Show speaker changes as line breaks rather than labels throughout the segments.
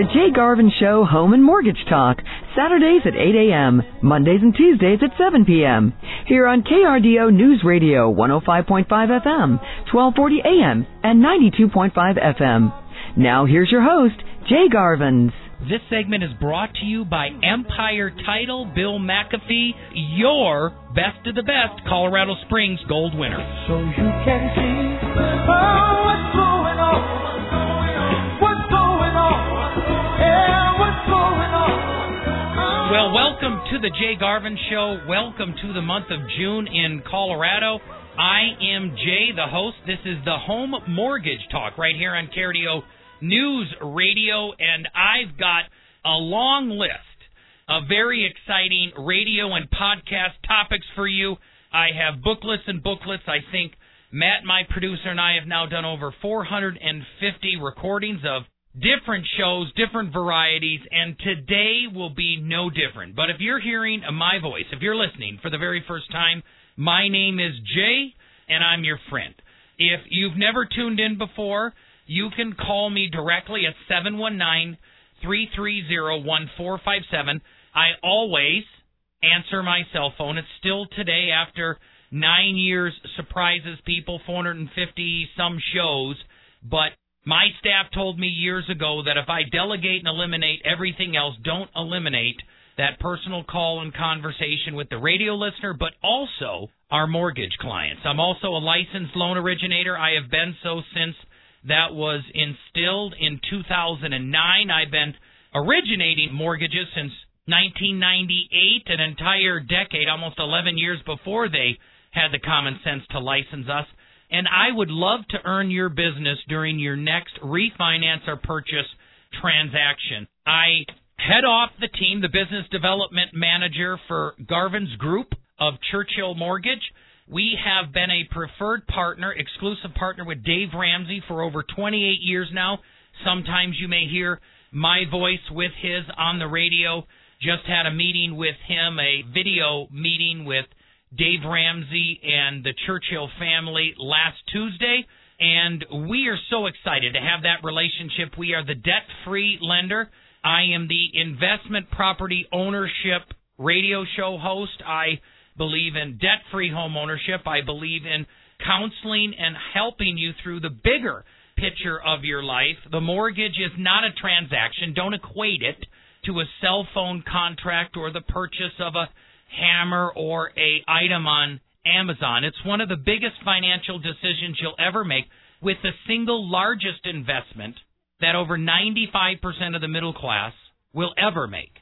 The Jay Garvin Show Home and Mortgage Talk, Saturdays at 8 a.m., Mondays and Tuesdays at 7 p.m. Here on KRDO News Radio 105.5 FM, 1240 AM, and 92.5 FM. Now here's your host, Jay Garvins.
This segment is brought to you by Empire Title, Bill McAfee, your best of the best Colorado Springs gold winner.
So you can see oh, what's going on.
Well, welcome to the Jay Garvin Show. Welcome to the month of June in Colorado. I am Jay, the host. This is the Home Mortgage Talk right here on KRDO News Radio, and I've got a long list of very exciting radio and podcast topics for you. I have booklets and booklets. I think Matt, my producer, and I have now done over 450 recordings of different shows, different varieties, and today will be no different. But if you're hearing my voice, if you're listening for the very first time, my name is Jay, and I'm your friend. If you've never tuned in before, you can call me directly at 719 330 1457. I always answer my cell phone. It's still today after nine years surprises people, 450 some shows. But my staff told me years ago that if I delegate and eliminate everything else, don't eliminate that personal call and conversation with the radio listener, but also our mortgage clients. I'm also a licensed loan originator. I have been so since that was instilled in 2009. I've been originating mortgages since 1998, an entire decade, almost 11 years before they had the common sense to license us. And I would love to earn your business during your next refinance or purchase transaction. I head off the team, the business development manager for Garvin's Group of Churchill Mortgage. We have been a preferred partner, exclusive partner with Dave Ramsey for over 28 years now. Sometimes you may hear my voice with his on the radio. Just had a meeting with him, a video meeting with Dave Ramsey and the Churchill family last Tuesday. And we are so excited to have that relationship. We are the debt free lender. I am the investment property ownership radio show host. I believe in debt free home ownership. I believe in counseling and helping you through the bigger picture of your life. The mortgage is not a transaction. Don't equate it to a cell phone contract or the purchase of a hammer or a item on Amazon. It's one of the biggest financial decisions you'll ever make with the single largest investment that over 95% of the middle class will ever make.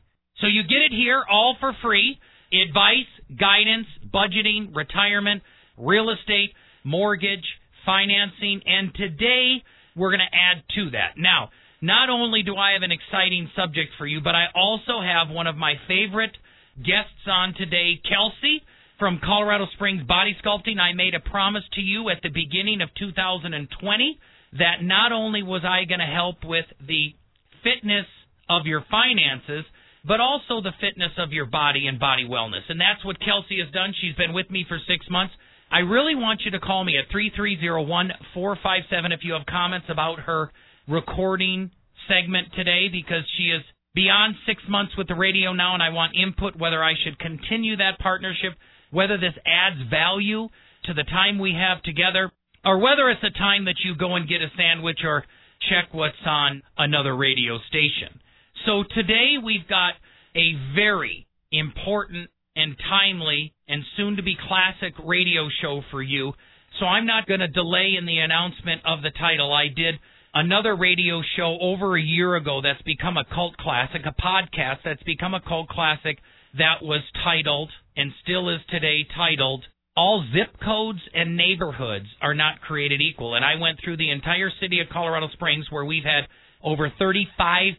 So you get it here all for free. Advice, guidance, budgeting, retirement, real estate, mortgage, financing, and today we're going to add to that. Now, not only do I have an exciting subject for you, but I also have one of my favorite guests on today, Kelsey from Colorado Springs Body Sculpting. I made a promise to you at the beginning of 2020 that not only was I going to help with the fitness of your finances, but also the fitness of your body and body wellness. And that's what Kelsey has done. She's been with me for six months. I really want you to call me at 3301 457 if you have comments about her recording segment today because she is beyond six months with the radio now, and I want input whether I should continue that partnership, whether this adds value to the time we have together, or whether it's a time that you go and get a sandwich or check what's on another radio station. So today we've got a very important and timely and soon to be classic radio show for you. So I'm not going to delay in the announcement of the title. I did another radio show over a year ago that's become a cult classic, a podcast that's become a cult classic that was titled and still is today titled all zip codes and neighborhoods are not created equal. And I went through the entire city of Colorado Springs where we've had over 35%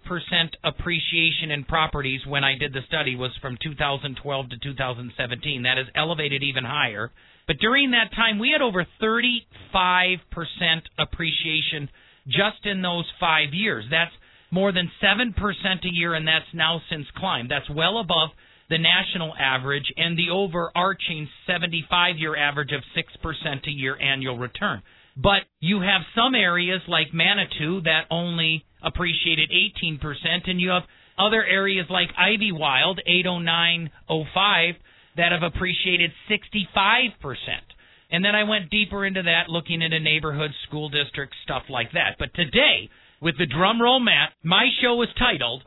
appreciation in properties when I did the study was from 2012 to 2017. That is elevated even higher. But during that time, we had over 35% appreciation just in those five years. That's more than 7% a year, and that's now since climbed. That's well above the national average and the overarching 75 year average of 6% a year annual return. But you have some areas like Manitou that only appreciated 18%, and you have other areas like Ivywild, 80905, that have appreciated 65%. And then I went deeper into that, looking into neighborhoods, school districts, stuff like that. But today, with the drum roll Matt, my show is titled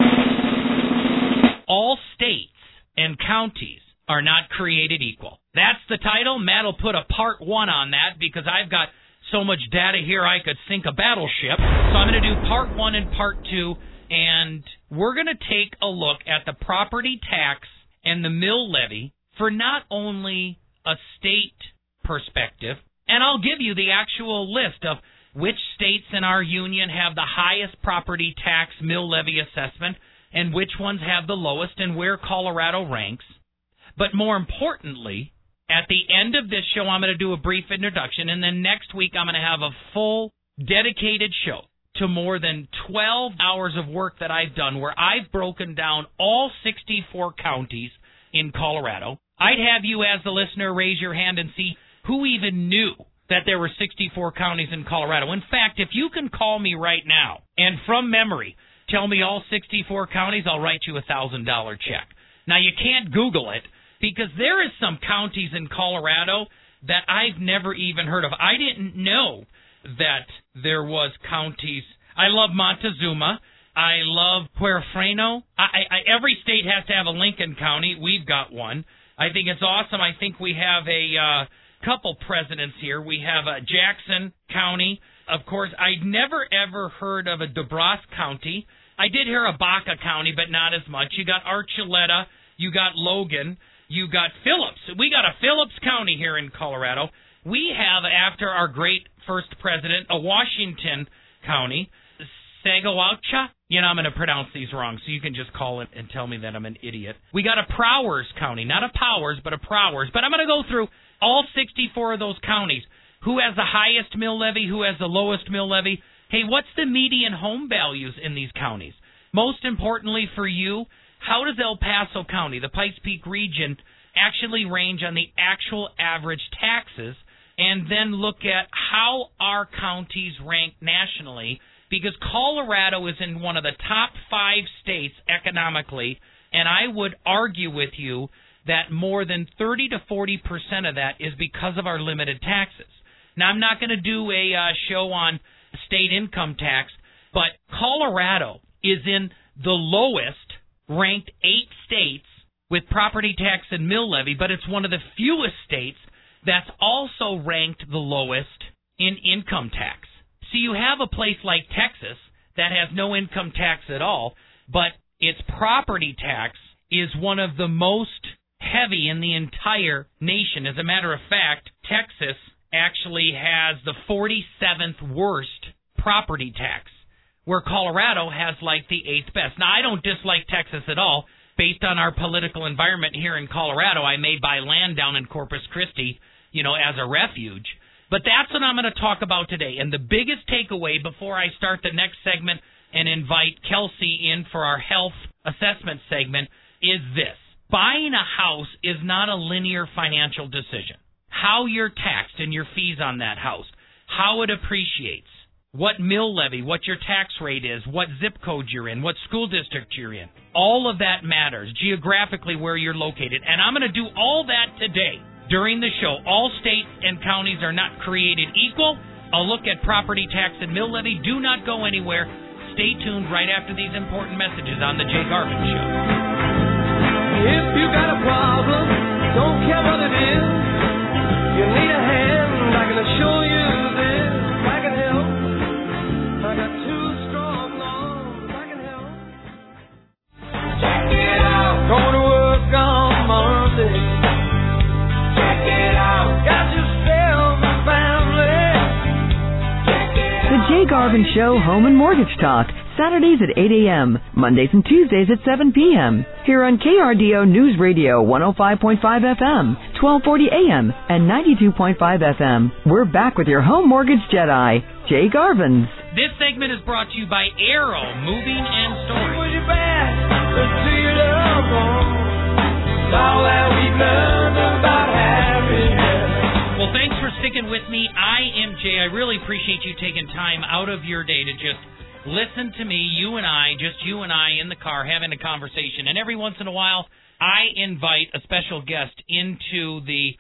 All States and Counties Are Not Created Equal. That's the title. Matt will put a part one on that because I've got so much data here I could sink a battleship. So I'm going to do part one and part two, and we're going to take a look at the property tax and the mill levy for not only a state perspective, and I'll give you the actual list of which states in our union have the highest property tax mill levy assessment and which ones have the lowest and where Colorado ranks. But more importantly, at the end of this show, I'm going to do a brief introduction, and then next week, I'm going to have a full, dedicated show to more than 12 hours of work that I've done where I've broken down all 64 counties in Colorado. I'd have you, as the listener, raise your hand and see who even knew that there were 64 counties in Colorado. In fact, if you can call me right now and from memory tell me all 64 counties, I'll write you a $1,000 check. Now, you can't Google it because there is some counties in Colorado that I've never even heard of. I didn't know that there was counties. I love Montezuma. I love Huerfano. I, I, every state has to have a Lincoln County. We've got one. I think it's awesome. I think we have a uh, couple presidents here. We have a Jackson County. Of course, I'd never ever heard of a Dubrosk County. I did hear of Baca County, but not as much. You got Archuleta. You got Logan. You got Phillips. We got a Phillips County here in Colorado. We have, after our great first president, a Washington County, Saguache. You know, I'm going to pronounce these wrong, so you can just call it and tell me that I'm an idiot. We got a Prowers County, not a Powers, but a Prowers. But I'm going to go through all 64 of those counties. Who has the highest mill levy? Who has the lowest mill levy? Hey, what's the median home values in these counties? Most importantly for you, how does El Paso County, the Pikes Peak region, actually range on the actual average taxes? And then look at how our counties rank nationally because Colorado is in one of the top five states economically, and I would argue with you that more than 30 to 40 percent of that is because of our limited taxes. Now, I'm not going to do a uh, show on state income tax, but Colorado is in the lowest ranked eight states with property tax and mill levy, but it's one of the fewest states that's also ranked the lowest in income tax. So you have a place like Texas that has no income tax at all, but its property tax is one of the most heavy in the entire nation. As a matter of fact, Texas actually has the 47th worst property tax, where Colorado has like the eighth best. Now, I don't dislike Texas at all. Based on our political environment here in Colorado, I may buy land down in Corpus Christi, you know, as a refuge. But that's what I'm going to talk about today. And the biggest takeaway before I start the next segment and invite Kelsey in for our health assessment segment is this buying a house is not a linear financial decision. How you're taxed and your fees on that house, how it appreciates, what mill levy, what your tax rate is, what zip code you're in, what school district you're in. All of that matters geographically where you're located. And I'm going to do all that today during the show. All states and counties are not created equal. I'll look at property tax and mill levy. Do not go anywhere. Stay tuned right after these important messages on The Jay Garvin Show.
If you got a problem, don't care what it is. You need a hand, I can assure you this. I can help. I got two strong arms, I can help. Check it out. Going to work on Monday. Check it out. Got yourself a family.
The Jay Garvin Show Home and Mortgage Talk. Saturdays at 8 a.m., Mondays and Tuesdays at 7 p.m. Here on KRDO News Radio 105.5 FM, 1240 AM, and 92.5 FM. We're back with your home mortgage Jedi, Jay Garvins.
This segment is brought to you by Arrow Moving and Storage.
Was your best? Let's see it up on. All that we've learned about happiness.
Well, thanks for sticking with me. I am Jay. I really appreciate you taking time out of your day to just listen to me, you and I, just you and I in the car having a conversation. And every once in a while, I invite a special guest into the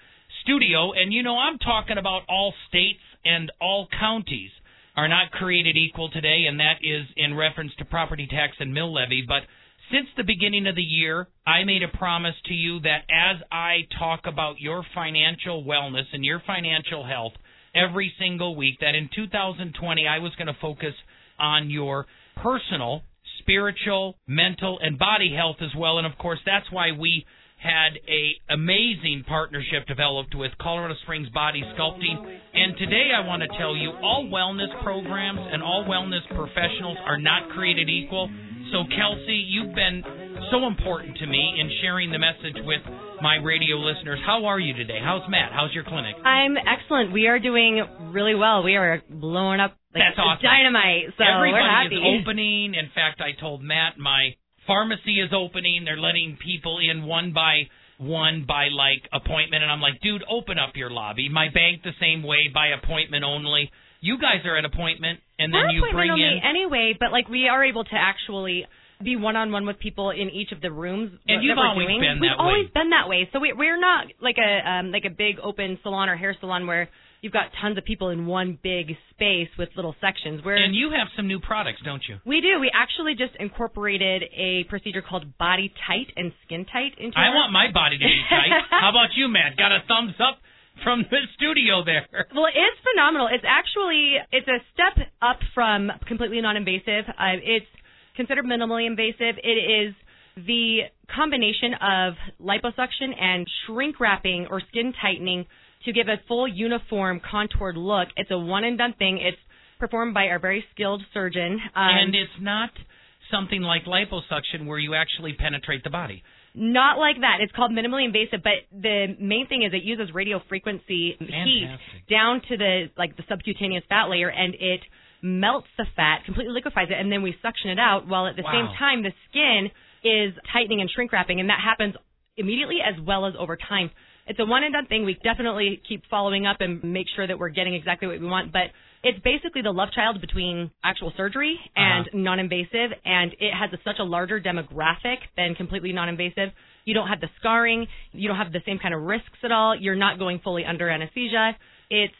studio. And, you know, I'm talking about all states and all counties are not created equal today, and that is in reference to property tax and mill levy. But since the beginning of the year, I made a promise to you that as I talk about your financial wellness and your financial health every single week, that in 2020 I was going to focus on your personal, spiritual, mental, and body health as well. And of course, that's why we had a amazing partnership developed with Colorado Springs Body Sculpting. And today I want to tell you all wellness programs and all wellness professionals are not created equal. So Kelsey, you've been so important to me in sharing the message with my radio listeners. How are you today? How's Matt? How's your clinic?
I'm excellent. We are doing really well. We are blowing up like
That's awesome.
dynamite. So
Everybody
we're happy.
is opening. In fact, I told Matt my pharmacy is opening. They're letting people in one by one by like appointment, and I'm like, dude, open up your lobby. My bank the same way by appointment only. You guys are at appointment, and then
We're
you bring
only
in.
anyway, but like we are able to actually be one on one with people in each of the rooms.
And you've always
doing.
been
We've
that
always been that way. So we, we're not like a um, like a big open salon or hair salon where you've got tons of people in one big space with little sections. We're
And you have some new products, don't you?
we do. We actually just incorporated a procedure called Body Tight and Skin Tight into
I
our-
want my body to be tight. How about you, Matt? Got a thumbs up from the studio there.
Well, it's phenomenal. It's actually it's a step up from completely non-invasive. Uh, it's considered minimally invasive. It is the combination of liposuction and shrink wrapping or skin tightening to give a full uniform contoured look. It's a one and done thing. It's performed by our very skilled surgeon. Um,
and it's not something like liposuction where you actually penetrate the body.
Not like that. It's called minimally invasive, but the main thing is it uses radio frequency heat down to the like the subcutaneous fat layer, and it melts the fat, completely liquefies it, and then we suction it out. While at the same time, the skin is tightening and shrink wrapping, and that happens immediately as well as over time. It's a one and done thing. We definitely keep following up and make sure that we're getting exactly what we want, but it's basically the love child between actual surgery and
Uh-huh.
non-invasive, and it has a, such a larger demographic than completely non-invasive. You don't have the scarring, you don't have the same kind of risks at all. You're not going fully under anesthesia. It's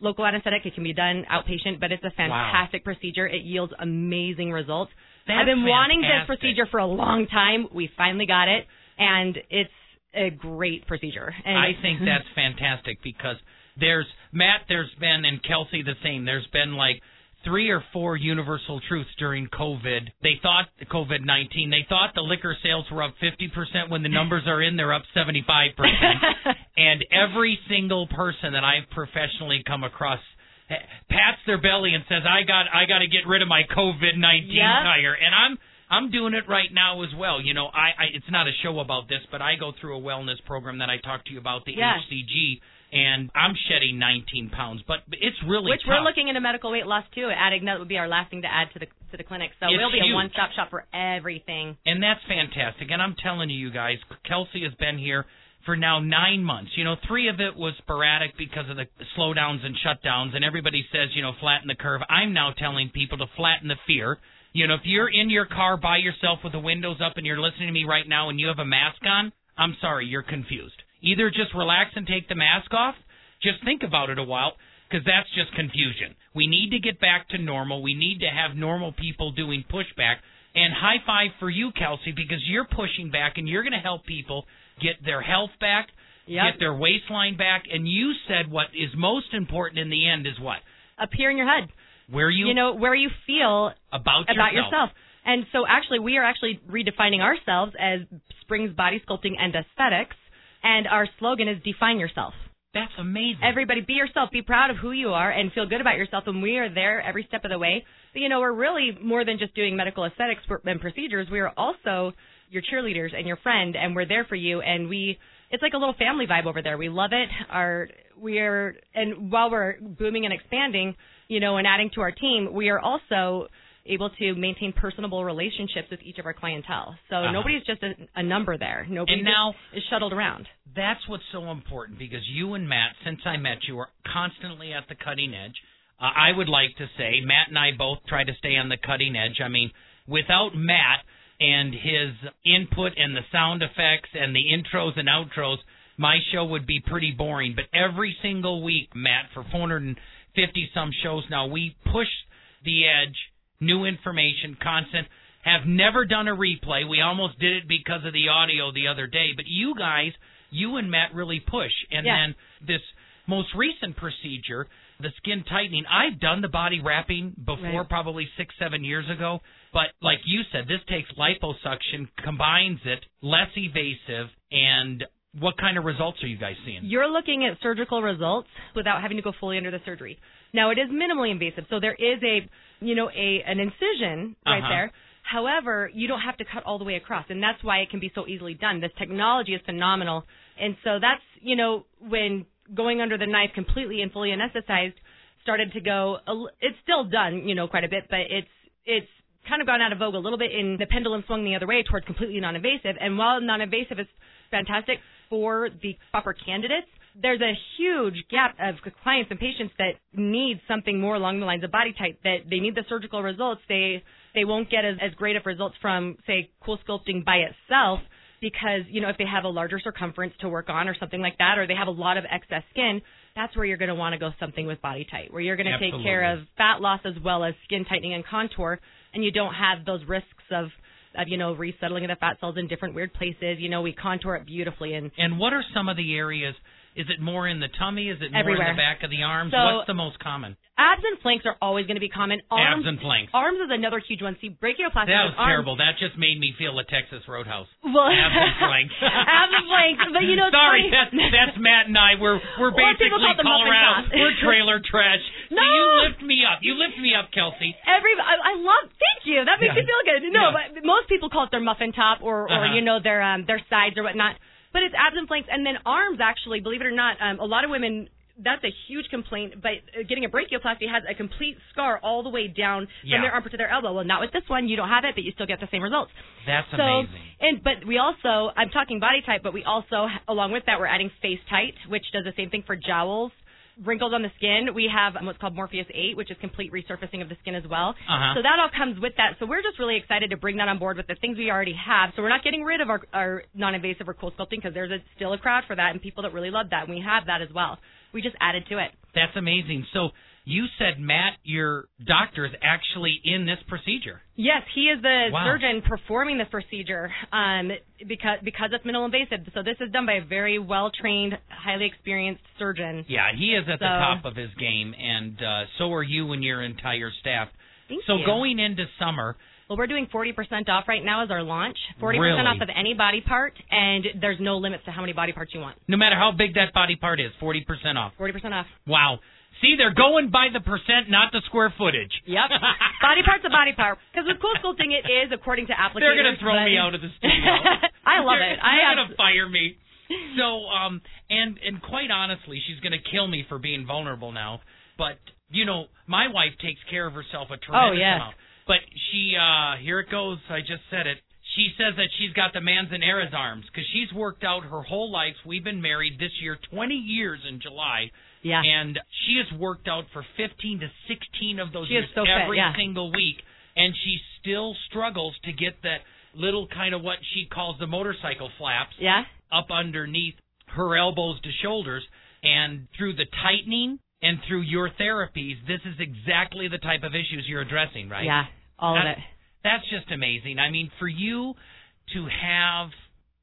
local anesthetic. It can be done outpatient, but it's a fantastic procedure. It yields amazing results.
That's
I've been wanting this procedure for a long time. We finally got it, and it's a great procedure. And
I think that's fantastic because there's Matt, there's been and Kelsey the same. There's been like three or four universal truths during COVID. They thought COVID nineteen. They thought the liquor sales were up fifty percent. When the numbers are in, they're up seventy five percent. And every single person that I've professionally come across eh, pats their belly and says, "I got, I got to get rid of my COVID nineteen
Yep.
tire." And I'm I'm doing it right now as well. You know, I, I it's not a show about this, but I go through a wellness program that I talked to you about the
Yeah.
HCG, and I'm shedding 19 pounds, but it's really
which
tough.
we're looking into medical weight loss too. Adding that would be our last thing to add to the to the clinic. So
It's
we'll be
huge.
a one-stop shop for everything.
And that's fantastic. And I'm telling you, you guys, Kelsey has been here for now nine months. You know, three of it was sporadic because of the slowdowns and shutdowns, and everybody says, you know, flatten the curve. I'm now telling people to flatten the fear. You know, if you're in your car by yourself with the windows up and you're listening to me right now and you have a mask on, I'm sorry, you're confused. Either just relax and take the mask off, just think about it a while, because that's just confusion. We need to get back to normal. We need to have normal people doing pushback. And high five for you, Kelsey, because you're pushing back and you're going to help people get their health back,
Yep.
get their waistline back. And you said what is most important in the end is what?
Up here in your head,
Where you,
you know, where you feel
about,
about
yourself.
yourself. And so actually we are actually redefining ourselves as Springs Body Sculpting and Aesthetics and our slogan is define yourself.
That's amazing.
Everybody be yourself, be proud of who you are and feel good about yourself and we are there every step of the way. But, you know, we're really more than just doing medical aesthetics and procedures. We are also your cheerleaders and your friend and we're there for you and we it's like a little family vibe over there. We love it. Our we are and while we're booming and expanding, you know, and adding to our team, we are also able to maintain personable relationships with each of our clientele. So
Uh-huh.
nobody's just a, a number there. Nobody
now-
is shuttled around.
That's what's so important because you and Matt, since I met you, are constantly at the cutting edge. uh, I would like to say Matt and I both try to stay on the cutting edge. I mean, without Matt and his input and the sound effects and the intros and outros, my show would be pretty boring. But every single week, Matt, for 450 some shows now, we push the edge, new information, constant. Have never done a replay. We almost did it because of the audio the other day. But you guys, you and Matt really push. And
Yeah.
then this most recent procedure, the skin tightening, I've done the body wrapping before,
Right.
probably six, seven years ago. But like you said, this takes liposuction, combines it, less evasive, and what kind of results are you guys seeing?
You're looking at surgical results without having to go fully under the surgery. Now it is minimally invasive, so there is a you know a an incision right
Uh-huh.
there. However, you don't have to cut all the way across, and that's why it can be so easily done. This technology is phenomenal, and so that's you know when going under the knife completely and fully anesthetized started to go. It's still done, you know, quite a bit, but it's it's kind of gone out of vogue a little bit. And the pendulum swung the other way towards completely non-invasive, and while non-invasive is fantastic for the proper candidates, there's a huge gap of clients and patients that need something more along the lines of BodyTite. That they need the surgical results. They they won't get as, as great of results from say CoolSculpting by itself because you know if they have a larger circumference to work on or something like that, or they have a lot of excess skin. That's where you're going to want to go something with BodyTite where you're going to take care of fat loss as well as skin tightening and contour, and you don't have those risks of of you know resettling of the fat cells in different weird places. You know we contour it beautifully and
And what are some of the areas? Is it more in the tummy? Is it more in
Everywhere.
the back of the arms?
So-
What's the most common?
abs and flanks are always going to be common. Arms,
Abs and flanks.
Arms is another huge one. See, brachioplasty
That was
arms-
terrible. That just made me feel a Texas Roadhouse.
Well,
Abs and flanks.
abs and flanks. But you know,
sorry, that's that's Matt and I. We're we're basically
call it the muffin
Colorado. We're trailer trash.
No.
So you lift me up. You lift me up, Kelsey.
Every I, I love. Thank you. That makes
Yeah.
me feel good. No,
Yeah.
but most people call it their muffin top or or
Uh-huh.
you know their um their sides or whatnot. But it's abs and flanks, and then arms. Actually, believe it or not, um, a lot of women. That's a huge complaint. But uh, getting a brachioplasty has a complete scar all the way down
Yeah.
from their armpit to their elbow. Well, not with this one. You don't have it, but you still get the same results.
That's
so,
amazing.
and but we also, I'm talking BodyTite, but we also, along with that, we're adding FaceTite, which does the same thing for jowls, wrinkles on the skin. We have what's called Morpheus 8, which is complete resurfacing of the skin as well.
Uh-huh.
So that all comes with that. So we're just really excited to bring that on board with the things we already have. So we're not getting rid of our, our non-invasive or CoolSculpting because there's a, still a crowd for that and people that really love that, and we have that as well. We just added to it.
That's amazing. So you said Matt, your doctor is actually in this procedure.
Yes, he is the
Wow.
surgeon performing the procedure um, because because it's minimal invasive. So this is done by a very well trained, highly experienced surgeon.
Yeah, he is at the top of his game, and uh, so are you and your entire staff.
Thank
so
you.
going into summer,
well, we're doing 40% off right now as our launch. 40%
Really?
off of any body part, and there's no limits to how many body parts you want.
no matter how big that body part is, 40% off.
40% off.
Wow. See, they're going by the percent, not the square footage.
Yep. body part's a body part. Because with CoolSculpting, it is according to applicators.
They're going to throw me out of the studio.
I love
They're-
it. I
They're going to fire me. So, um, and and quite honestly, she's going to kill me for being vulnerable now. But you know, my wife takes care of herself a tremendous
Oh, yes.
amount. But she, uh, here it goes. I just said it. She says that she's got the Manzanera's arms because she's worked out her whole life. We've been married this year, 20 years in July.
Yeah.
And she has worked out for 15 to 16 of those
She
years
so fit,
every
yeah.
single week. And she still struggles to get that little kind of what she calls the motorcycle flaps
Yeah.
up underneath her elbows to shoulders. And through the tightening and through your therapies, this is exactly the type of issues you're addressing, right?
Yeah. All of
That's-
it.
That's just amazing. I mean, for you to have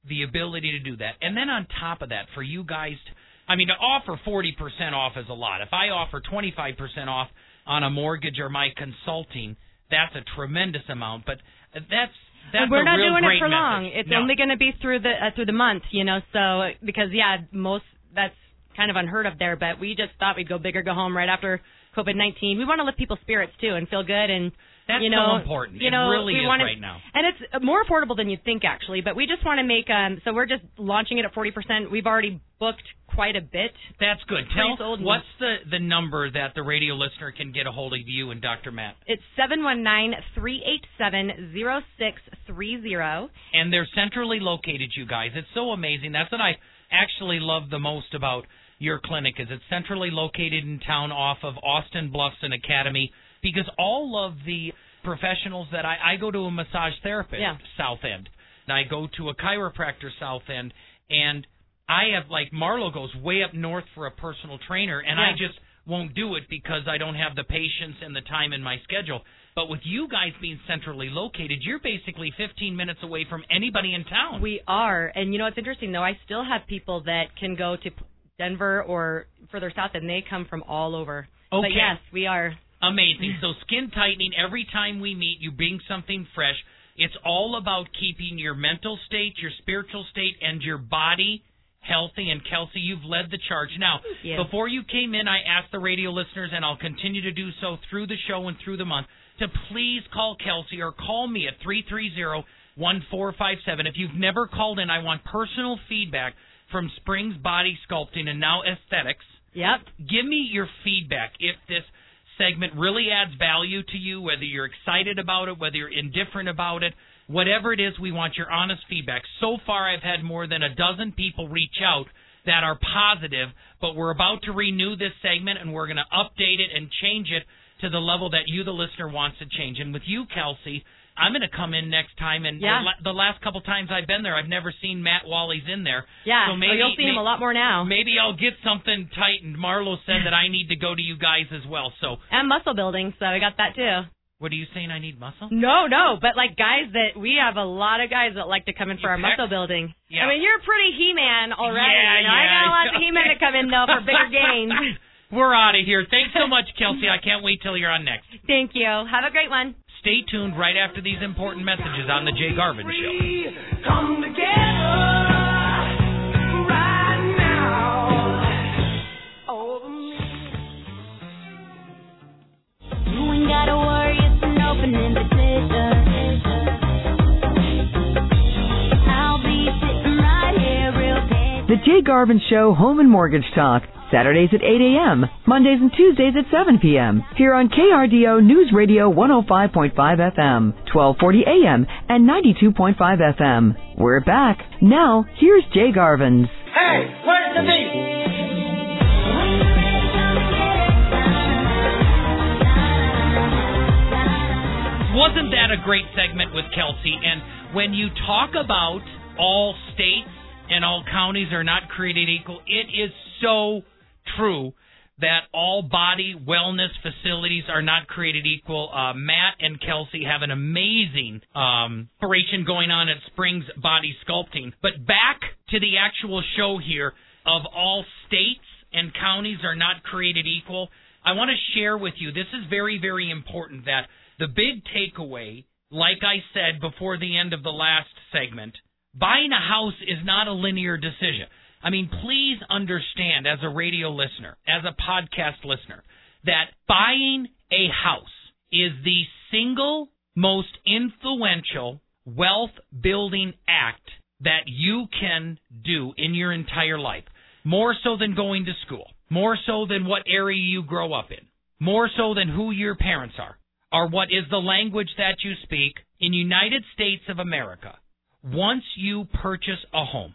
the ability to do that, and then on top of that, for you guys, to, I mean, to offer 40% off is a lot. If I offer 25% off on a mortgage or my consulting, that's a tremendous amount. But that's that's
we're not doing it for
message.
long. It's
No.
only going to be through the uh, through the month, you know. So because yeah, most that's kind of unheard of there. But we just thought we'd go big or go home right after COVID nineteen. We want to lift people's spirits too and feel good and.
That's
you
so
know,
important.
You
It
know,
really
we
is
wanna,
right now.
and it's more affordable than you'd think actually. But we just want to make um. So we're just launching it at forty percent. We've already booked quite a bit.
That's good. Tell what's the the number that the radio listener can get a hold of you and Dr. Matt.
It's seven one nine three eight seven zero six three zero.
and they're centrally located, you guys. It's so amazing. That's what I actually love the most about your clinic is it's centrally located in town off of Austin Bluffs and Academy because all of the professionals that I, I go to a massage therapist
Yeah.
South End and I go to a chiropractor South End and I have like Marlo goes way up north for a personal trainer and I just won't do it because I don't have the patience and the time in my schedule. But with you guys being centrally located, you're basically 15 minutes away from anybody in town.
We are, and you know it's interesting though? I still have people that can go to Denver or further south, and they come from all over.
Okay.
But yes, we are.
Amazing. So skin tightening every time we meet, you bring something fresh. It's all about keeping your mental state, your spiritual state, and your body healthy. And Kelsey, you've led the charge. Now,
you.
before you came in, I asked the radio listeners, and I'll continue to do so through the show and through the month, to please call Kelsey or call me at 330 1457. If you've never called in, I want personal feedback from Springs Body Sculpting and now Aesthetics
Yep.
give me your feedback if this segment really adds value to you, whether you're excited about it, whether you're indifferent about it, whatever it is, we want your honest feedback. So far, I've had more than a dozen people reach out that are positive, but we're about to renew this segment and we're going to update it and change it to the level that you, the listener, wants to change. And with you, Kelsey, I'm going to come in next time. And
Yeah.
the, la- the last couple times I've been there, I've never seen Matt Wally's in there.
Yeah.
So oh, maybe
you'll see him
may-
a lot more now.
Maybe I'll get something tightened. Marlo said that I need to go to you guys as well. So,
And muscle building, so I got that too.
what are you saying? I need muscle?
No, no, but like guys that we have a lot of guys that like to come in for our muscle building.
Yeah.
I mean, you're pretty He-Man already.
Yeah,
you know, I
yeah,
got lots of. He-Men to come in though for bigger gains.
We're out of here. Thanks so much, Kelsey. I can't wait till you're on next.
Thank you. Have a great one.
Stay tuned right after these important messages on the Jay Garvin Show.
Come together right now oh, over me.
You ain't gotta worry, it's an open invitation. I'll be sitting right here, real patient.
The Jay Garvin Show Home and Mortgage Talk. Saturdays at 8 a.m., Mondays and Tuesdays at 7 p.m. Here on KRDO News Radio 105.5 FM, 1240 a.m., and 92.5 FM. We're back. Now, here's Jay Garvin's.
Hey, where's the beat?
Wasn't that a great segment with Kelsey? And when you talk about all states and all counties are not created equal, it is so true that all body wellness facilities are not created equal. Uh, Matt and Kelsey have an amazing um, operation going on at Springs Body Sculpting. But back to the actual show here of all states and counties are not created equal. I want to share with you this is very, very important that the big takeaway, like I said before the end of the last segment, buying a house is not a linear decision. I mean, please understand as a radio listener, as a podcast listener, that buying a house is the single most influential wealth building act that you can do in your entire life. More so than going to school, more so than what area you grow up in, more so than who your parents are, or what is the language that you speak in United States of America. Once you purchase a home,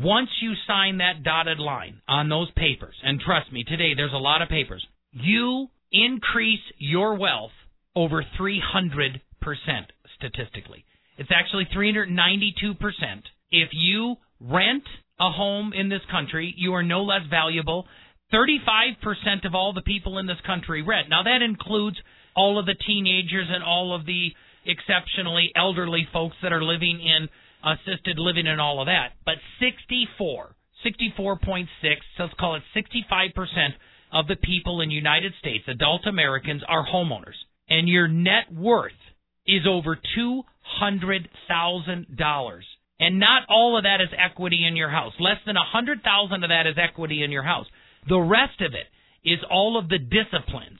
once you sign that dotted line on those papers, and trust me, today there's a lot of papers, you increase your wealth over 300% statistically. It's actually 392%. If you rent a home in this country, you are no less valuable. 35% of all the people in this country rent. Now, that includes all of the teenagers and all of the exceptionally elderly folks that are living in assisted living and all of that. But 64, 64.6, so let's call it 65% of the people in United States, adult Americans, are homeowners. And your net worth is over $200,000. And not all of that is equity in your house. Less than 100,000 of that is equity in your house. The rest of it is all of the disciplines,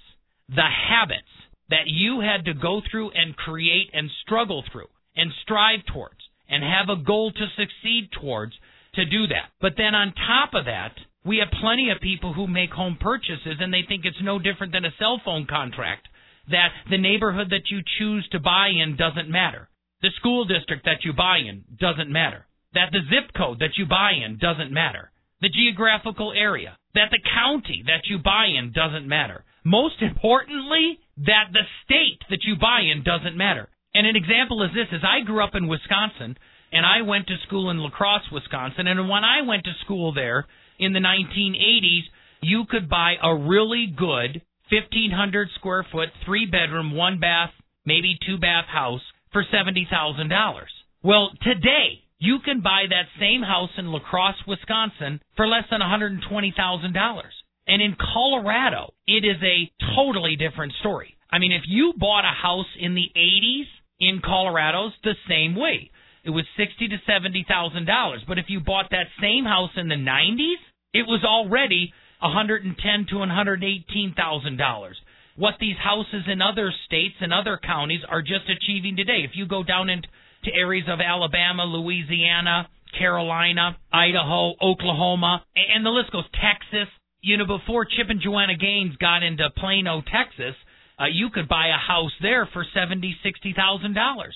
the habits that you had to go through and create and struggle through and strive towards and have a goal to succeed towards to do that. But then on top of that, we have plenty of people who make home purchases and they think it's no different than a cell phone contract. That the neighborhood that you choose to buy in doesn't matter. The school district that you buy in doesn't matter. that the zip code that you buy in doesn't matter, the geographical area, that the county that you buy in doesn't matter. Most importantly, that the state that you buy in doesn't matter. And an example is this is I grew up in Wisconsin and I went to school in La Crosse, Wisconsin, and when I went to school there in the 1980s, you could buy a really good 1500 square foot, three bedroom, one bath, maybe two bath house for $70,000. Well, today you can buy that same house in La Crosse, Wisconsin for less than $120,000. And in Colorado, it is a totally different story. I mean, if you bought a house in the 80s in Colorado's the same way. It was sixty to seventy thousand dollars. But if you bought that same house in the 90s, it was already a 110 to 118 thousand dollars. What these houses in other states and other counties are just achieving today. If you go down into areas of Alabama, Louisiana, Carolina, Idaho, Oklahoma, and the list goes, Texas. You know, before Chip and Joanna Gaines got into Plano, Texas, uh, you could buy a house there for seventy, sixty thousand dollars.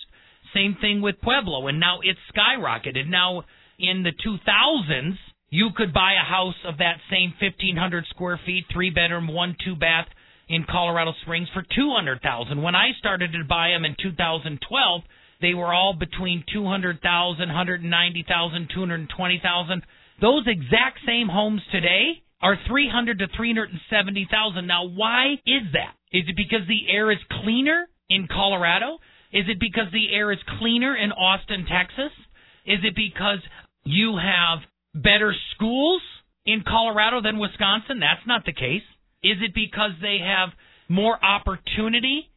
Same thing with Pueblo, and now it's skyrocketed. Now in the 2000s, you could buy a house of that same 1,500 square feet, three bedroom, one two bath in Colorado Springs for 200,000. When I started to buy them in 2012, they were all between two hundred thousand, hundred ninety thousand, two hundred twenty thousand. Those exact same homes today are 300 to 370,000. Now, why is that? Is it because the air is cleaner in Colorado? Is it because the air is cleaner in Austin, Texas? Is it because you have better schools in Colorado than Wisconsin? That's not the case. Is it because they have more opportunity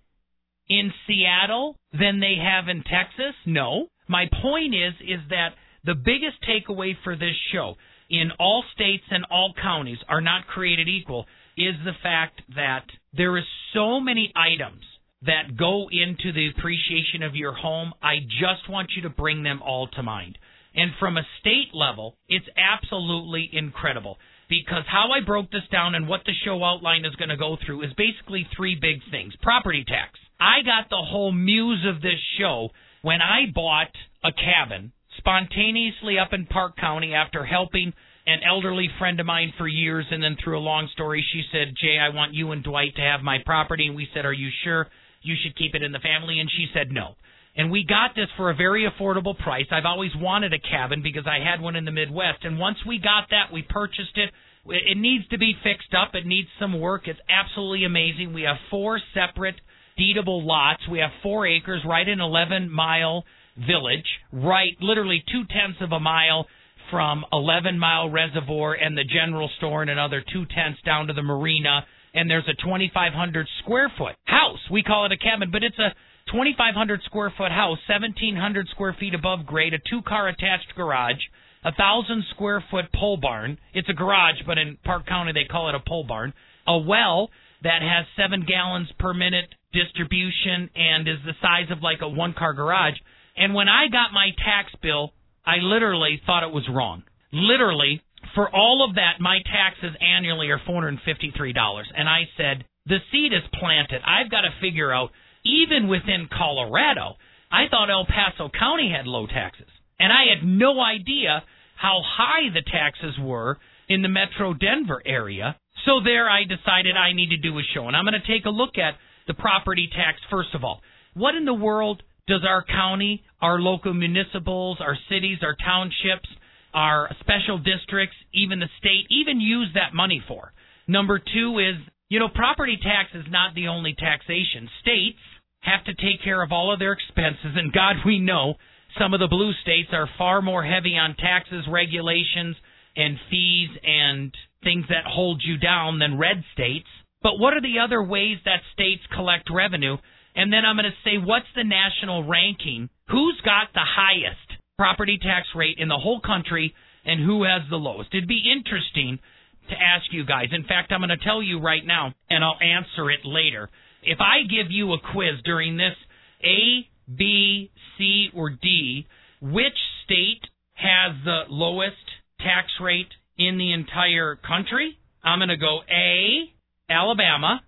in Seattle than they have in Texas? No. My point is is that the biggest takeaway for this show in all states and all counties are not created equal is the fact that there is so many items that go into the appreciation of your home. I just want you to bring them all to mind. And from a state level, it's absolutely incredible because how I broke this down and what the show outline is going to go through is basically three big things. Property tax. I got the whole muse of this show when I bought a cabin spontaneously up in Park County after helping an elderly friend of mine for years and then through a long story she said, "Jay, I want you and Dwight to have my property." And we said, "Are you sure you should keep it in the family?" And she said, "No." And we got this for a very affordable price. I've always wanted a cabin because I had one in the Midwest. And once we got that, we purchased it. It needs to be fixed up. It needs some work. It's absolutely amazing. We have four separate deedable lots. We have four acres right in 11 mile village, right, literally two tenths of a mile from 11 mile reservoir and the general store and another two tenths down to the marina. And there's a 2,500 square foot house. We call it a cabin, but it's a 2,500 square foot house, 1,700 square feet above grade, a two car attached garage, a thousand square foot pole barn. It's a garage, but in Park County they call it a pole barn. A well that has seven gallons per minute distribution and is the size of like a one car garage. And when I got my tax bill, I literally thought it was wrong. Literally, for all of that, my taxes annually are $453. And I said, the seed is planted. I've got to figure out even within Colorado, I thought El Paso County had low taxes. And I had no idea how high the taxes were in the metro Denver area. So there I decided I need to do a show. And I'm going to take a look at the property tax first of all. What in the world does our county, our local municipals, our cities, our townships, our special districts, even the state, even use that money for? Number two is, you know, property tax is not the only taxation. States have to take care of all of their expenses, and God, we know some of the blue states are far more heavy on taxes, regulations, and fees and things that hold you down than red states. But what are the other ways that states collect revenue? And then I'm going to say, what's the national ranking? Who's got the highest property tax rate in the whole country and who has the lowest? It'd be interesting to ask you guys. In fact, I'm going to tell you right now, and I'll answer it later. If I give you a quiz during this A, B, C, or D, which state has the lowest tax rate in the entire country? I'm going to go A, Alabama,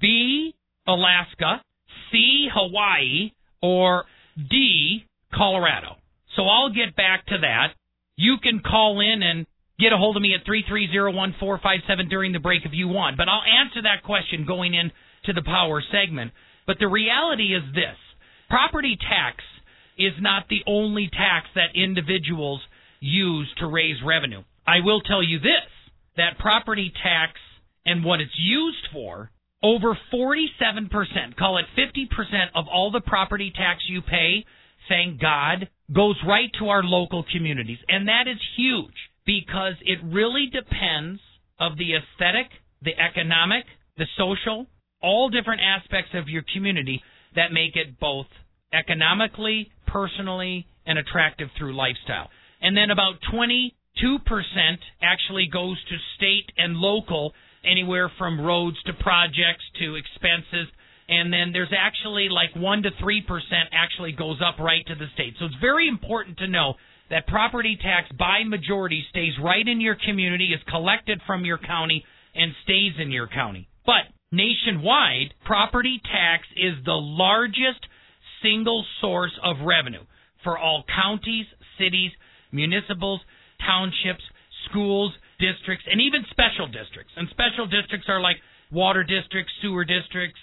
B, Alaska, C, Hawaii, or D, Colorado. So I'll get back to that. You can call in and get a hold of me at 330-1457 during the break if you want. But I'll answer that question going into the power segment. But the reality is this. Property tax is not the only tax that individuals use to raise revenue. I will tell you this, that property tax and what it's used for, over 47%, call it 50% of all the property tax you pay, thank God, goes right to our local communities. And that is huge because it really depends of the aesthetic, the economic, the social, all different aspects of your community that make it both economically, personally, and attractive through lifestyle. And then about 22% actually goes to state and local, anywhere from roads to projects to expenses. And then there's actually like 1 to 3% actually goes up right to the state. So it's very important to know that property tax by majority stays right in your community, is collected from your county, and stays in your county. But nationwide, property tax is the largest single source of revenue for all counties, cities, municipals, townships, schools, districts, and even special districts. And special districts are like water districts, sewer districts,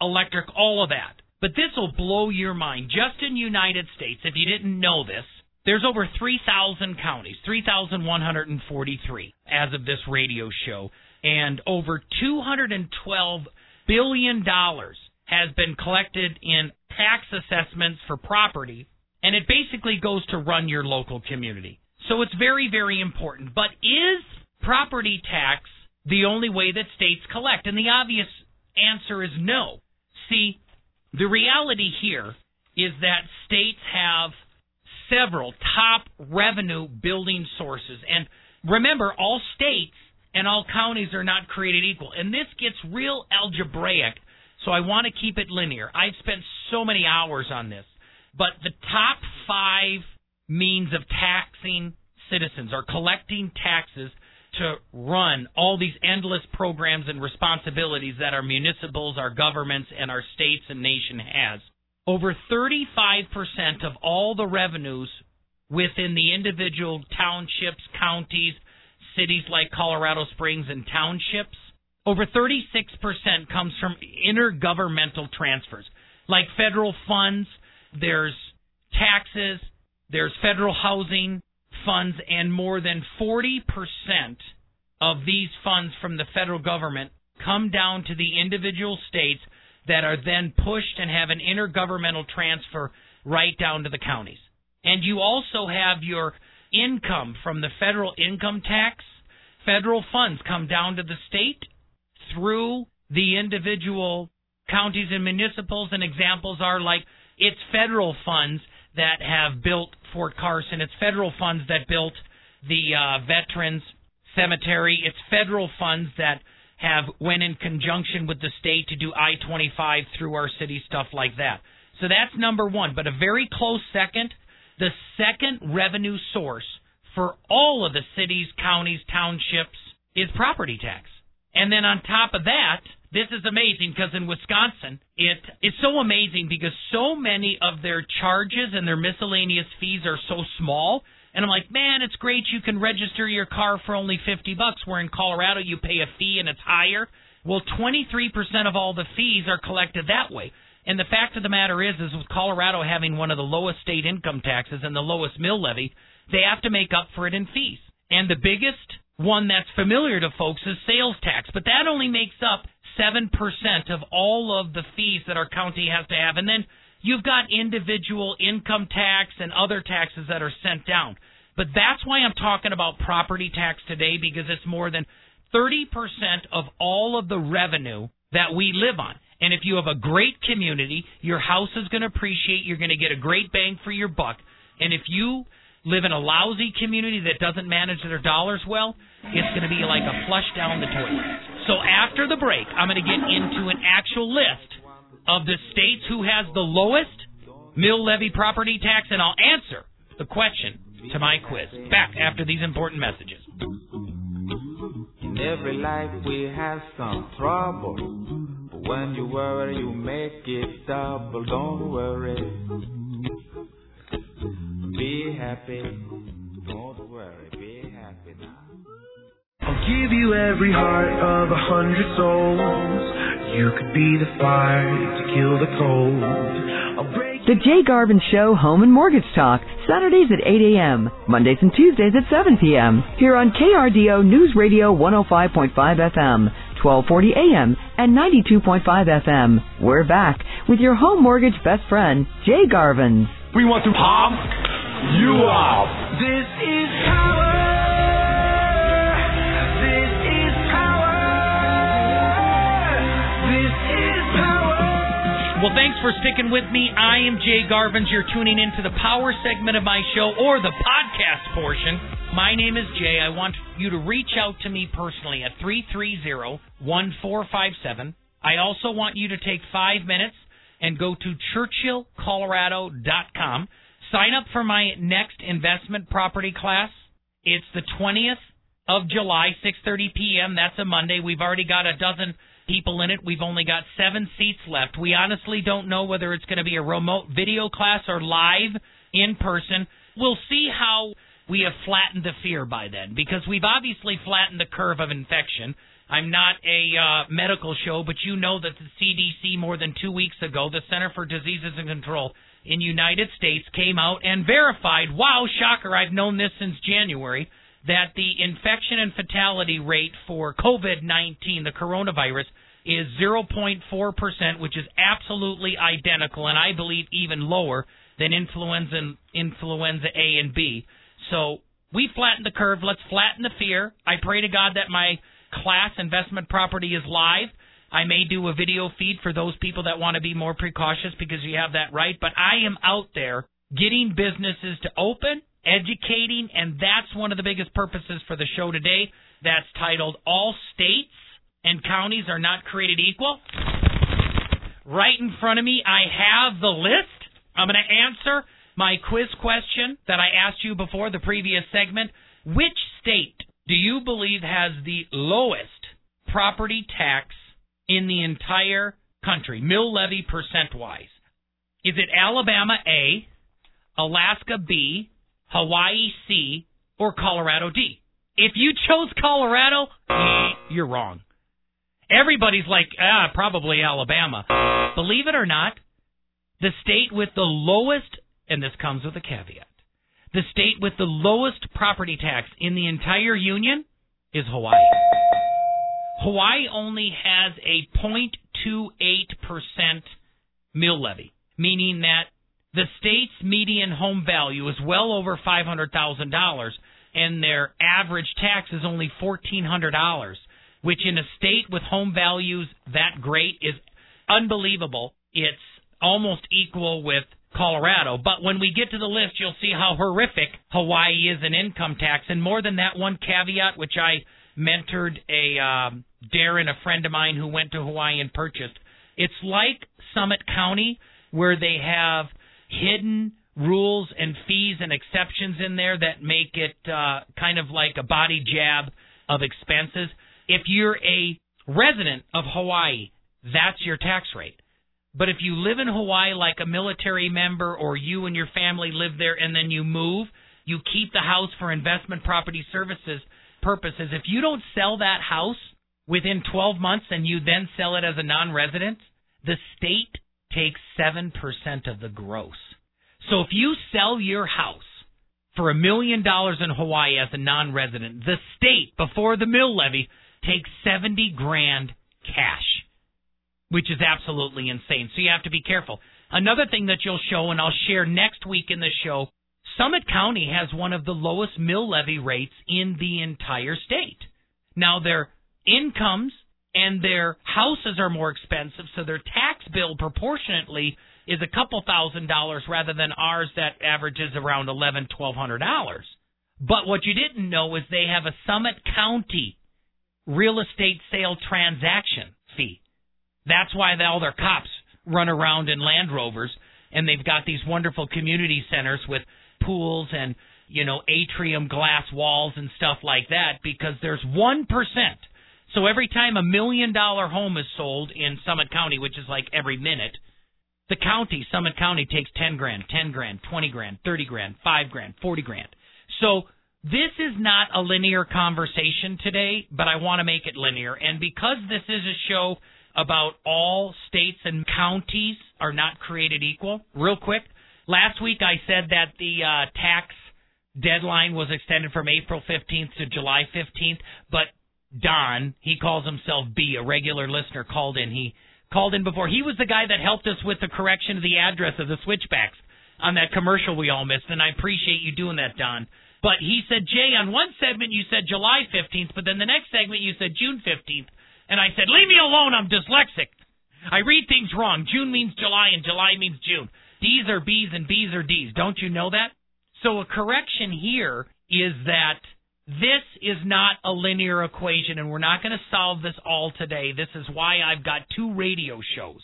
electric, all of that. But this will blow your mind. Just in United States, if you didn't know this, there's over 3,000 counties, 3,143 as of this radio show, and over 212 billion dollars has been collected in tax assessments for property, and it basically goes to run your local community. So it's very, very important. But is property tax the only way that states collect? And the obvious answer is no. See, the reality here is that states have several top revenue building sources. And remember, all states and all counties are not created equal. And this gets real algebraic, so I want to keep it linear. I've spent so many hours on this. But the top five means of taxing citizens or collecting taxes to run all these endless programs and responsibilities that our municipals, our governments, and our states and nation has. Over 35% of all the revenues within the individual townships, counties, cities like Colorado Springs and townships, over 36% comes from intergovernmental transfers, like federal funds, there's taxes, there's federal housing funds, and more than 40% of these funds from the federal government come down to the individual states that are then pushed and have an intergovernmental transfer right down to the counties. And you also have your income from the federal income tax. Federal funds come down to the state through the individual counties and municipals. And examples are like it's federal funds that have built Fort Carson. It's federal funds that built the uh, Veterans Cemetery. It's federal funds that have went in conjunction with the state to do I-25 through our city, stuff like that. So that's number one. But a very close second, the second revenue source for all of the cities, counties, townships is property tax. And then on top of that, this is amazing because in Wisconsin, it is so amazing because so many of their charges and their miscellaneous fees are so small and I'm like, man, it's great you can register your car for only 50 bucks, where in Colorado you pay a fee and it's higher. Well, 23% of all the fees are collected that way. And the fact of the matter is, is with Colorado having one of the lowest state income taxes and the lowest mill levy, they have to make up for it in fees. And the biggest one that's familiar to folks is sales tax, but that only makes up 7% of all of the fees that our county has to have. And then You've got individual income tax and other taxes that are sent down. But that's why I'm talking about property tax today because it's more than 30% of all of the revenue that we live on. And if you have a great community, your house is going to appreciate, you're going to get a great bang for your buck. And if you live in a lousy community that doesn't manage their dollars well, it's going to be like a flush down the toilet. So after the break, I'm going to get into an actual list of the states who has the lowest mill levy property tax, and I'll answer the question to my quiz. Back after these important messages.
In every life we have some trouble. But when you worry, you make it double. Don't worry. Be happy. Don't worry, be happy now.
I'll give you every heart of a hundred souls. You could be the fire to kill the cold. I'll break
The Jay Garvin Show Home and Mortgage Talk, Saturdays at 8 a.m., Mondays and Tuesdays at 7 p.m. Here on KRDO News Radio 105.5 FM, 1240 a.m., and 92.5 FM. We're back with your home mortgage best friend, Jay Garvin.
We want to pump you up.
This is power. This is power. This is power.
Well, thanks for sticking with me. I am Jay Garvins. You're tuning into the power segment of my show or the podcast portion. My name is Jay. I want you to reach out to me personally at 330-1457. I also want you to take five minutes and go to churchillcolorado.com. Sign up for my next investment property class. It's the 20th of July, 6:30 p.m. That's a Monday. We've already got a dozen people in it. We've only got 7 seats left. We honestly don't know whether it's going to be a remote video class or live in person. We'll see how we have flattened the fear by then because we've obviously flattened the curve of infection. I'm not a uh, medical show, but you know that the CDC more than 2 weeks ago, the Center for Diseases and Control in United States came out and verified, wow, shocker, I've known this since January, that the infection and fatality rate for COVID-19, the coronavirus, is 0.4%, which is absolutely identical and I believe even lower than influenza influenza A and B. So we flattened the curve. Let's flatten the fear. I pray to God that my class investment property is live. I may do a video feed for those people that want to be more precautious because you have that right. But I am out there getting businesses to open, educating, and that's one of the biggest purposes for the show today. That's titled All States and Counties Are Not Created Equal. Right in front of me, I have the list. I'm going to answer my quiz question that I asked you before the previous segment. Which state do you believe has the lowest property tax in the entire country, mill levy percent wise? Is it Alabama A, Alaska B, Hawaii C, or Colorado D? If you chose Colorado, you're wrong. Everybody's like, ah, probably Alabama. Believe it or not, the state with the lowest, and this comes with a caveat, the state with the lowest property tax in the entire union is Hawaii. Hawaii only has a 0.28% mill levy, meaning that the state's median home value is well over $500,000 and their average tax is only $1,400, which in a state with home values that great is unbelievable. It's almost equal with Colorado. But when we get to the list, you'll see how horrific Hawaii is in income tax. And more than that, one caveat, which I mentored a um, Darren, a friend of mine who went to Hawaii and purchased. It's like Summit County, where they have hidden rules and fees and exceptions in there that make it uh, kind of like a body jab of expenses. If you're a resident of Hawaii, that's your tax rate. But if you live in Hawaii like a military member or you and your family live there and then you move, you keep the house for investment property services purposes. If you don't sell that house within 12 months and you then sell it as a non-resident, the state takes 7% of the gross. So if you sell your house for a million dollars in Hawaii as a non-resident, the state before the mill levy takes 70 grand cash which is absolutely insane. So you have to be careful. Another thing that you'll show, and I'll share next week in the show, Summit County has one of the lowest mill levy rates in the entire state. Now, their incomes and their houses are more expensive, so their tax bill proportionately is a couple thousand dollars rather than ours that averages around eleven, twelve hundred dollars. But what you didn't know is they have a Summit County real estate sale transaction fee. That's why all their cops run around in Land Rovers and they've got these wonderful community centers with pools and, you know, atrium glass walls and stuff like that because there's 1%. So every time a million dollar home is sold in Summit County, which is like every minute, The county, Summit County, takes 10 grand, 10 grand, 20 grand, 30 grand, 5 grand, 40 grand. So this is not a linear conversation today, but I want to make it linear. And because this is a show about all states and counties are not created equal, real quick, last week I said that the uh, tax deadline was extended from April 15th to July 15th, but Don, he calls himself B, a regular listener, called in. He called in before. He was the guy that helped us with the correction of the address of the switchbacks on that commercial we all missed, and I appreciate you doing that, Don. But he said, Jay, on one segment you said July 15th, but then the next segment you said June 15th. And I said, leave me alone, I'm dyslexic. I read things wrong. June means July and July means June. D's are B's and B's are D's. Don't you know that? So a correction here is that this is not a linear equation, and we're not going to solve this all today. This is why I've got two radio shows.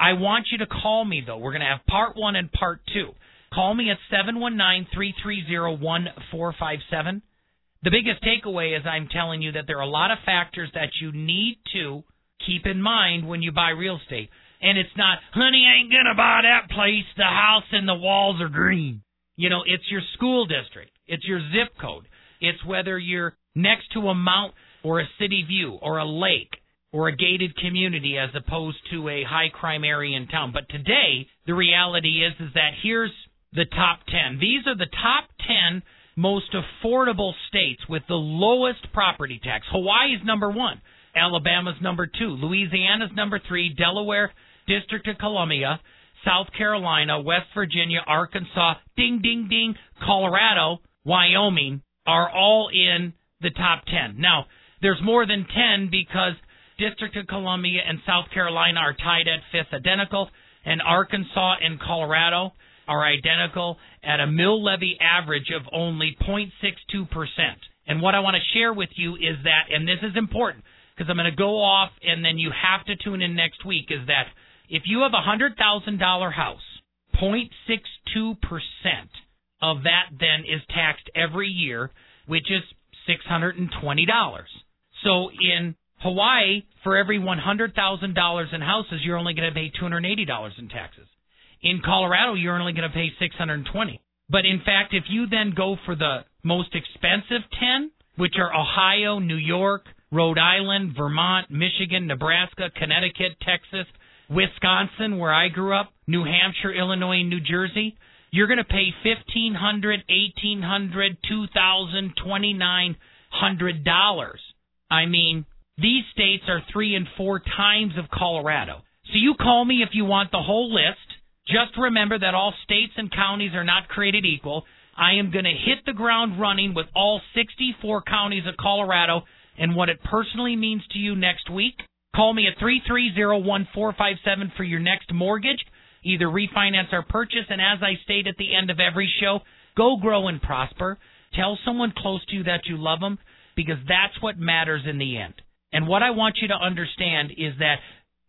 I want you to call me, though. We're going to have part one and part two. Call me at 719 330 1457. The biggest takeaway is I'm telling you that there are a lot of factors that you need to keep in mind when you buy real estate. And it's not, honey, ain't to buy that place. The house and the walls are green. You know, it's your school district, it's your zip code it's whether you're next to a mount or a city view or a lake or a gated community as opposed to a high crime area in town. But today, the reality is is that here's the top 10. These are the top 10 most affordable states with the lowest property tax. Hawaii's number 1, Alabama's number 2, Louisiana's number 3, Delaware, District of Columbia, South Carolina, West Virginia, Arkansas, ding ding ding, Colorado, Wyoming, are all in the top 10. Now, there's more than 10 because District of Columbia and South Carolina are tied at fifth identical, and Arkansas and Colorado are identical at a mill levy average of only 0.62%. And what I want to share with you is that, and this is important because I'm going to go off and then you have to tune in next week, is that if you have a $100,000 house, 0.62% of that then is taxed every year, which is $620. So in Hawaii, for every $100,000 in houses, you're only going to pay $280 in taxes. In Colorado, you're only going to pay 620. But in fact, if you then go for the most expensive 10, which are Ohio, New York, Rhode Island, Vermont, Michigan, Nebraska, Connecticut, Texas, Wisconsin, where I grew up, New Hampshire, Illinois, New Jersey, you're going to pay fifteen hundred, eighteen hundred, two thousand, twenty nine hundred dollars. I mean, these states are three and four times of Colorado. So you call me if you want the whole list. Just remember that all states and counties are not created equal. I am going to hit the ground running with all 64 counties of Colorado and what it personally means to you next week. Call me at 330-1457 for your next mortgage either refinance or purchase. And as I state at the end of every show, go grow and prosper. Tell someone close to you that you love them because that's what matters in the end. And what I want you to understand is that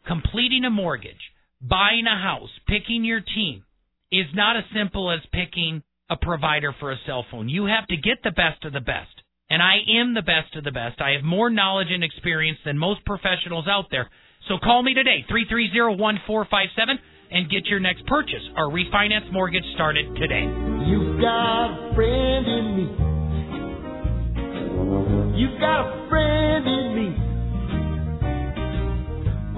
completing a mortgage, buying a house, picking your team is not as simple as picking a provider for a cell phone. You have to get the best of the best. And I am the best of the best. I have more knowledge and experience than most professionals out there. So call me today, 330 1457 and get your next purchase or refinance mortgage started today.
You've got a friend in me. You've got a friend in me.